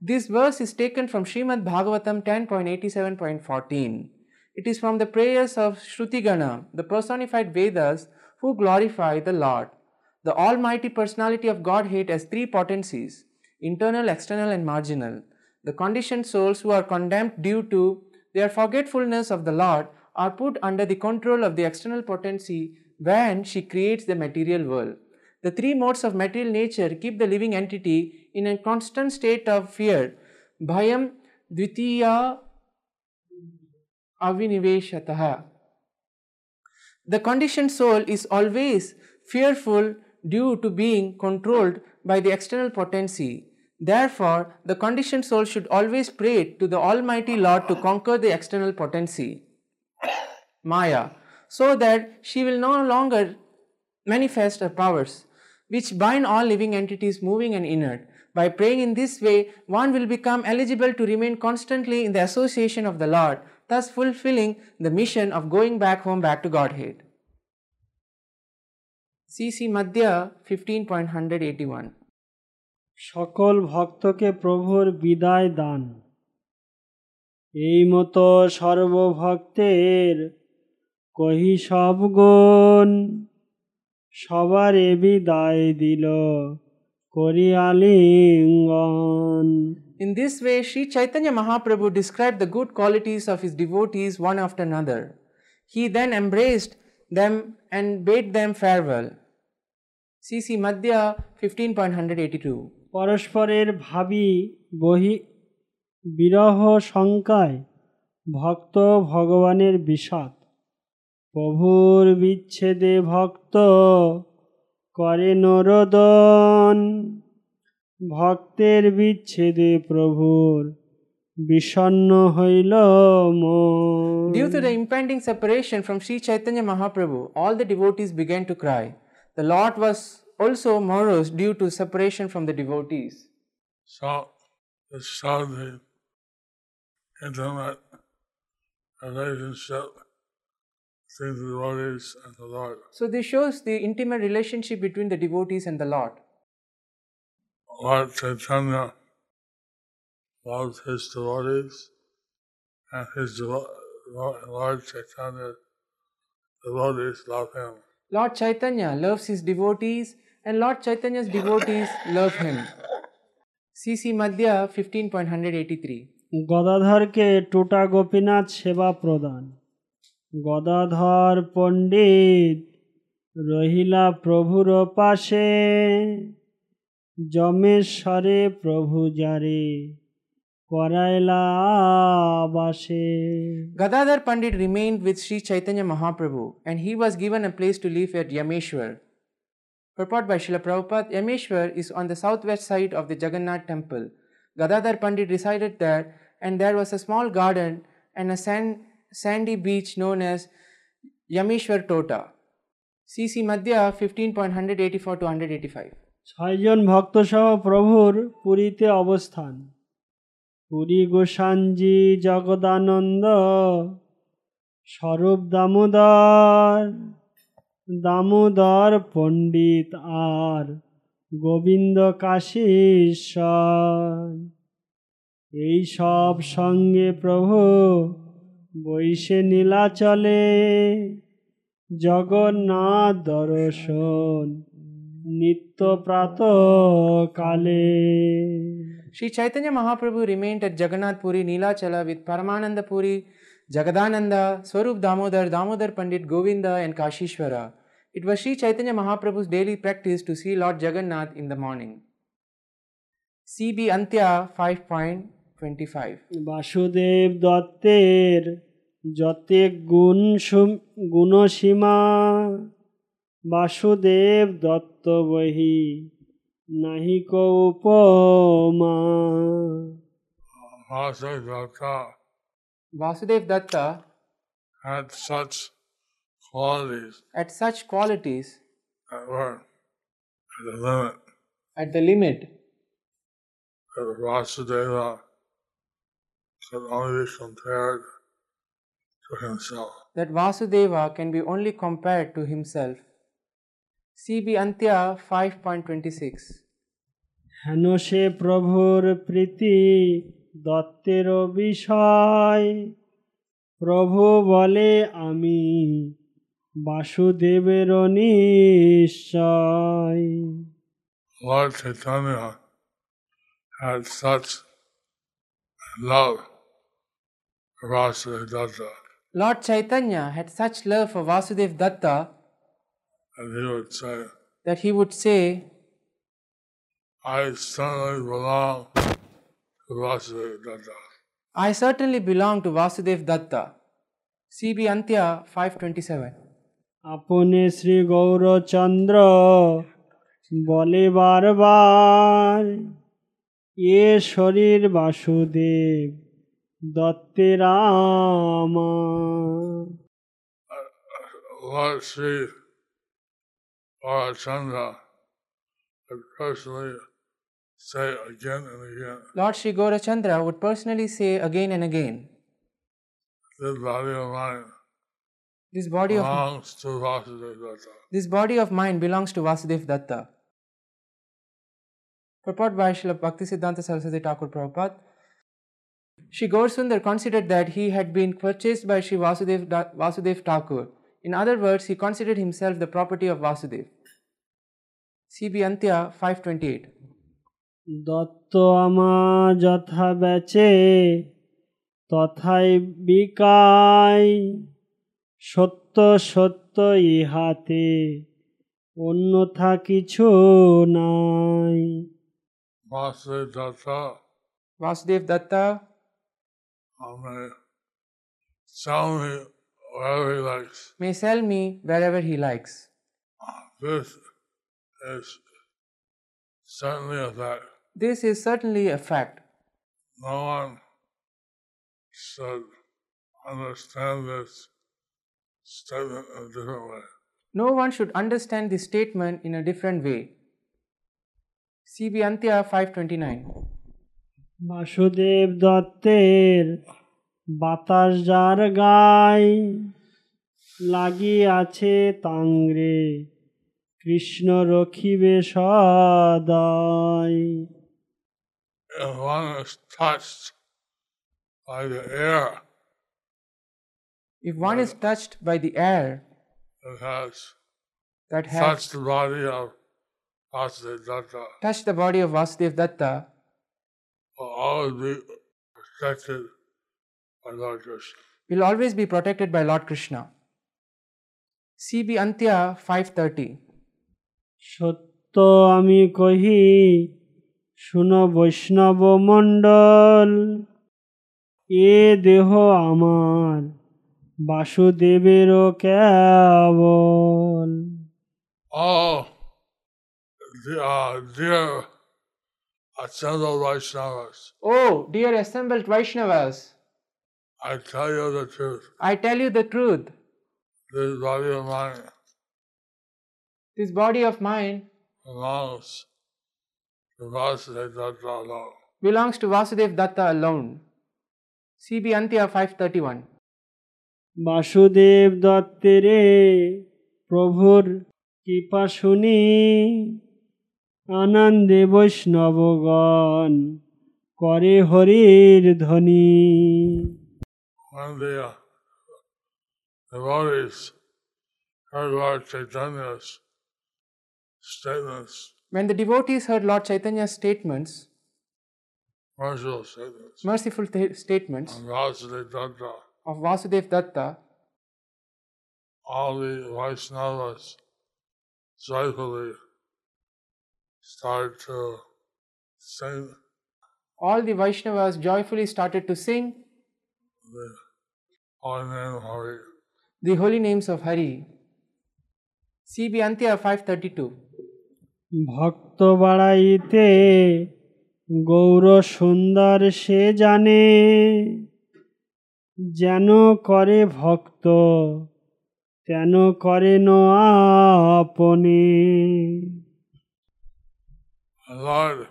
Speaker 2: This verse is taken from Srimad Bhagavatam 10.87.14. It is from the prayers of Shrutigana, the personified Vedas who glorify the Lord. The Almighty Personality of Godhead has three potencies internal, external, and marginal. The conditioned souls who are condemned due to their forgetfulness of the Lord are put under the control of the external potency when she creates the material world. The three modes of material nature keep the living entity in a constant state of fear. Bhayam dvitiya aviniveshataha. The conditioned soul is always fearful due to being controlled by the external potency. Therefore, the conditioned soul should always pray to the Almighty Lord to conquer the external potency, Maya, so that she will no longer manifest her powers, which bind all living entities moving and inert. By praying in this way, one will become eligible to remain constantly in the association of the Lord, thus fulfilling the mission of going back home back to Godhead. CC Madhya 15.181
Speaker 3: সকল ভক্তকে প্রভুর বিদায় দান এই মতো সর্বভক্তের কহি সব গুণ সবার এ বিদায় দিল করিয়ালিঙ্গন
Speaker 2: In this way, Sri Chaitanya Mahaprabhu described the good qualities of his devotees one after another. He then embraced them and bade them farewell. CC Madhya 15.182
Speaker 3: পরস্পরের ভাবি বহি বিরহ শঙ্কায় ভক্ত ভগবানের বিষাদ। প্রভুর বিচ্ছেদে ভক্ত করে নরোদন। ভক্তের বিচ্ছেদে প্রভুর বিষণ্ন হইল
Speaker 2: due to the impending separation from Shri Chaitanya Mahaprabhu all the devotees began to cry the lord was also morose due to separation from the devotees.
Speaker 4: So it showed the intimate relationship between the devotees and the Lord.
Speaker 2: So, this shows the intimate relationship between the devotees and the Lord.
Speaker 4: Lord Chaitanya loves his devotees, and his devo- Lord Chaitanya devotees love him.
Speaker 2: Lord Chaitanya loves his devotees, and Lord Chaitanya's devotees love him. CC Madhya 15.183
Speaker 3: গদাধরকে টোটা গোপীনাথ সেবা প্রদান গদাধর পণ্ডিত রহিলা প্রভুর পাশে যমেশ্বরে প্রভু যারে করাইলা বাসে
Speaker 2: Gadadhar Pandit remained with Sri Chaitanya Mahaprabhu and he was given a place to live at Yameshwar. Purport by Srila Prabhupada, Yameshwar is on the southwest side of the Jagannath temple. Gadadhar Pandit resided there and there was a small garden and a sand, sandy beach known as Yameshwar Tota. CC Madhya 15.184 to 185.
Speaker 3: ছয়জন ভক্তসহ প্রভুর পুরীতে অবস্থান পুরী গোসাঞ্জি জগদানন্দ স্বরূপ দামোদর দামোদর পণ্ডিত আর গোবিন্দ কাশীশ্বর। এই সব সঙ্গে প্রভু বৈশে নীলা চলে জগন্নাথ দর্শন নিত্য প্রাত কালে
Speaker 2: Shri Chaitanya Mahaprabhu রিমেন্ট Jagannath Puri, Nilachal with Paramananda Puri Jagadananda, Swarup Damodar, Damodar Pandit, Govinda, and Kashishwara. It was Sri Chaitanya Mahaprabhu's daily practice to see Lord Jagannath in the morning. CB Antya 5.25
Speaker 3: Basudeb দত্তের যতে গুণ সু- গুণসীমা বাসুদেব দত্ত বহি নাহিক উপমা
Speaker 4: Vasudevata
Speaker 2: Vasudev Datta
Speaker 4: had such qualities
Speaker 2: at such qualities
Speaker 4: that were at the limit
Speaker 2: at the limit
Speaker 4: that Vasudeva could only be compared to himself.
Speaker 2: that Vasudeva can be only compared to himself. CB Antya 5.26
Speaker 3: হেন সে প্রভুর প্রীতি দত্তের বিষয় প্রভু বলে আমি বাসুদেবের নিশ্চয়
Speaker 4: Lord Chaitanya had such love for Vasudeva
Speaker 2: Lord Chaitanya had such love for Vasudev Datta
Speaker 4: and he would say,
Speaker 2: that he would say,
Speaker 4: I certainly belong to Vasudeva Datta.
Speaker 2: I certainly belong to Vasudev Datta. CB Antya 527.
Speaker 3: আপনে শ্রী গৌরচন্দ্র বলে বারবার এ শরীর বাসুদেব দত্তের
Speaker 4: Chandra would personally say again and again,
Speaker 2: Lord Sri Gaurachandra would personally say again and again,
Speaker 4: this body of mine
Speaker 2: this body of
Speaker 4: belongs to Vasudeva Datta.
Speaker 2: this body of mine belongs to Vasudev Datta. Purport by Srila Bhaktisiddhanta Saraswati Thakur Prabhupada. Shri Gaurasundar considered that he had been purchased by Shri Vasudev, Da- Vasudev Thakur. In other words, he considered himself the property of Vasudev. CB Antya 528.
Speaker 3: Dutta আমা যথা বেচে তথাই বিকায়। সত্য সত্য ইহাতে অন্যথা কিছু নাই।
Speaker 4: Basudeb Datta. Certainly a fact.
Speaker 2: This is certainly a fact.
Speaker 4: No one should understand this statement in a different way.
Speaker 2: No one should understand this statement in a different way. CB Antya 529.
Speaker 3: Basudeb দত্তের বাতাস যার গায় লাগিয়াছে তাংরে কৃষ্ণ রখিবে সদায়
Speaker 4: If one is touched by the air
Speaker 2: If one is touched by the air
Speaker 4: that has
Speaker 2: that has
Speaker 4: touched the body of Vasudeva Datta,
Speaker 2: touched the body of Vasudev Datta,
Speaker 4: will always be protected by Lord Krishna.
Speaker 2: will always be protected by Lord Krishna. CB Antya 530.
Speaker 3: সত্য আমি কহি শুন বৈষ্ণব মণ্ডল এ দেহ আমার বাসুদেবেরও কেবল
Speaker 4: Oh, the, uh, dear assembled Vaishnavas,
Speaker 2: Oh, dear assembled Vaishnavas,
Speaker 4: I tell you the truth.
Speaker 2: I tell you the truth.
Speaker 4: This body of mine
Speaker 2: This body of mine
Speaker 4: belongs
Speaker 2: belongs to Vasudev Datta alone. CB Antya 531.
Speaker 3: Basudeb দত্তেরে প্রভুর কৃপা শুনি আনন্দে বৈষ্ণবগণ করে হরির ধ্বনি
Speaker 4: uh, devotees heard Lord Chaitanya's statements,
Speaker 2: When the devotees heard Lord Chaitanya's statements,
Speaker 4: merciful statements,
Speaker 2: merciful statements
Speaker 4: on Vasudeva Datta,
Speaker 2: of Vasudev Datta,
Speaker 4: all the Vaishnavas joyfully started to sing
Speaker 2: all the Vaishnavas joyfully started to sing
Speaker 4: the holy name of Hari.
Speaker 2: the holy names of Hari. CB Antya 532.
Speaker 3: ভক্ত বাড়াইতে গৌর সুন্দর সে জানে যেন করে ভক্ত তেন করেন আপনি
Speaker 4: Lord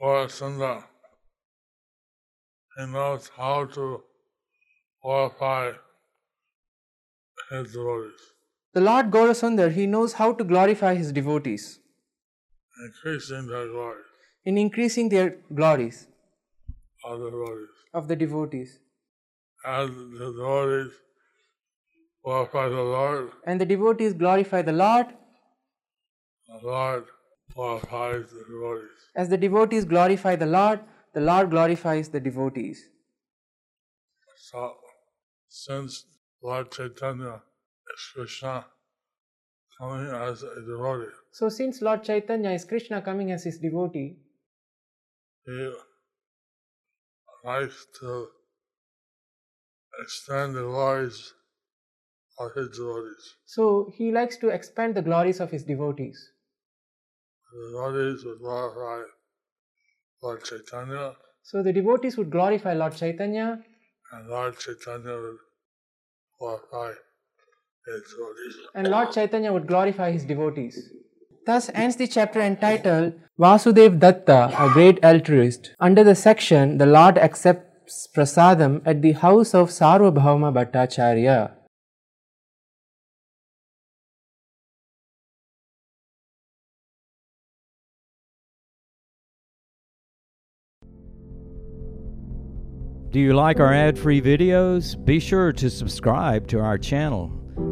Speaker 4: Varasunda, he knows how to glorify his devotees,
Speaker 2: The Lord Gaurasundar, he knows how to glorify his devotees
Speaker 4: increasing their glory
Speaker 2: in increasing their glories
Speaker 4: of the devotees.
Speaker 2: of the devotees.
Speaker 4: As the devotees glorify the Lord,
Speaker 2: And the devotees glorify the Lord
Speaker 4: the Lord glorifies the devotees.
Speaker 2: As the devotees glorify the Lord, the Lord glorifies the devotees.
Speaker 4: So, since Lord Chaitanya is Krishna coming as a devotee.
Speaker 2: So, since Lord Chaitanya is Krishna coming as his devotee,
Speaker 4: He likes to extend the glories of his devotees.
Speaker 2: so he likes to expand the glories of his devotees.
Speaker 4: The devotees would glorify Lord Chaitanya,
Speaker 2: So, the devotees would glorify Lord Chaitanya,
Speaker 4: and Lord Chaitanya would glorify
Speaker 2: and Lord Chaitanya would glorify his devotees. Thus ends the chapter entitled Vasudev Datta, a great altruist. Under the section, the Lord accepts prasadam at the house of Sarvabhauma Bhattacharya.
Speaker 1: Do you like our ad free videos? Be sure to subscribe to our channel.